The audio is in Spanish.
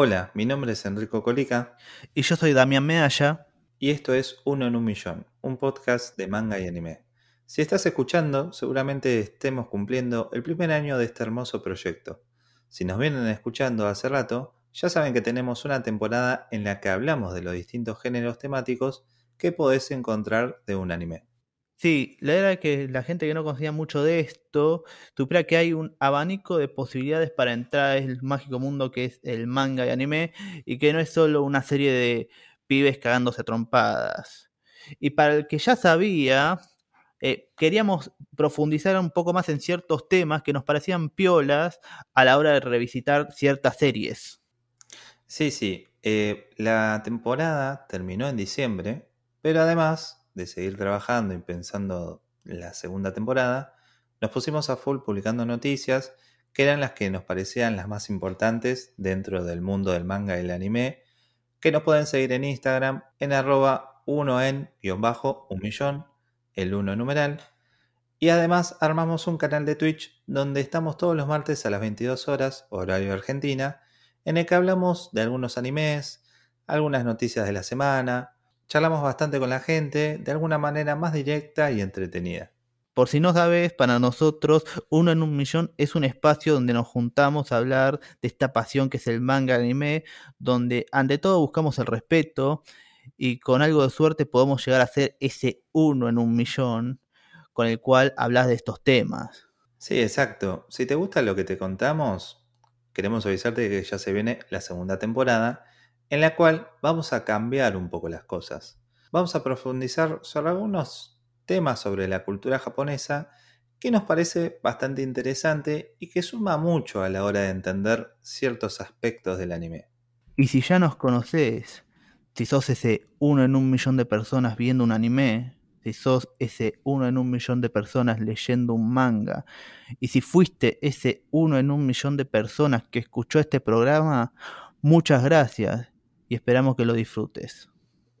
Hola, mi nombre es Enrico Colica. Y yo soy Damián Mealla. Y esto es Uno en un Millón, un podcast de manga y anime. Si estás escuchando, seguramente estemos cumpliendo el primer año de este hermoso proyecto. Si nos vienen escuchando hace rato, ya saben que tenemos una temporada en la que hablamos de los distintos géneros temáticos que podés encontrar de un anime. Sí, la verdad es que la gente que no conocía mucho de esto, tuviera que hay un abanico de posibilidades para entrar en el mágico mundo que es el manga y anime, y que no es solo una serie de pibes cagándose trompadas. Y para el que ya sabía, eh, queríamos profundizar un poco más en ciertos temas que nos parecían piolas a la hora de revisitar ciertas series. Sí, sí. Eh, la temporada terminó en diciembre, pero además de seguir trabajando y pensando la segunda temporada, nos pusimos a full publicando noticias que eran las que nos parecían las más importantes dentro del mundo del manga y el anime, que nos pueden seguir en Instagram en arroba 1 en guion bajo un millón, el 1 numeral. Y además armamos un canal de Twitch donde estamos todos los martes a las 22 horas, horario Argentina, en el que hablamos de algunos animes, algunas noticias de la semana, charlamos bastante con la gente de alguna manera más directa y entretenida. Por si no sabes, para nosotros Uno en un Millón es un espacio donde nos juntamos a hablar de esta pasión que es el manga anime, donde ante todo buscamos el respeto y con algo de suerte podemos llegar a ser ese uno en un millón con el cual hablas de estos temas. Sí, exacto. Si te gusta lo que te contamos, queremos avisarte que ya se viene la segunda temporada en la cual vamos a cambiar un poco las cosas. Vamos a profundizar sobre algunos temas sobre la cultura japonesa que nos parece bastante interesante y que suma mucho a la hora de entender ciertos aspectos del anime. Y si ya nos conoces, si sos ese uno en un millón de personas viendo un anime, si sos ese uno en un millón de personas leyendo un manga, y si fuiste ese uno en un millón de personas que escuchó este programa, muchas gracias y esperamos que lo disfrutes.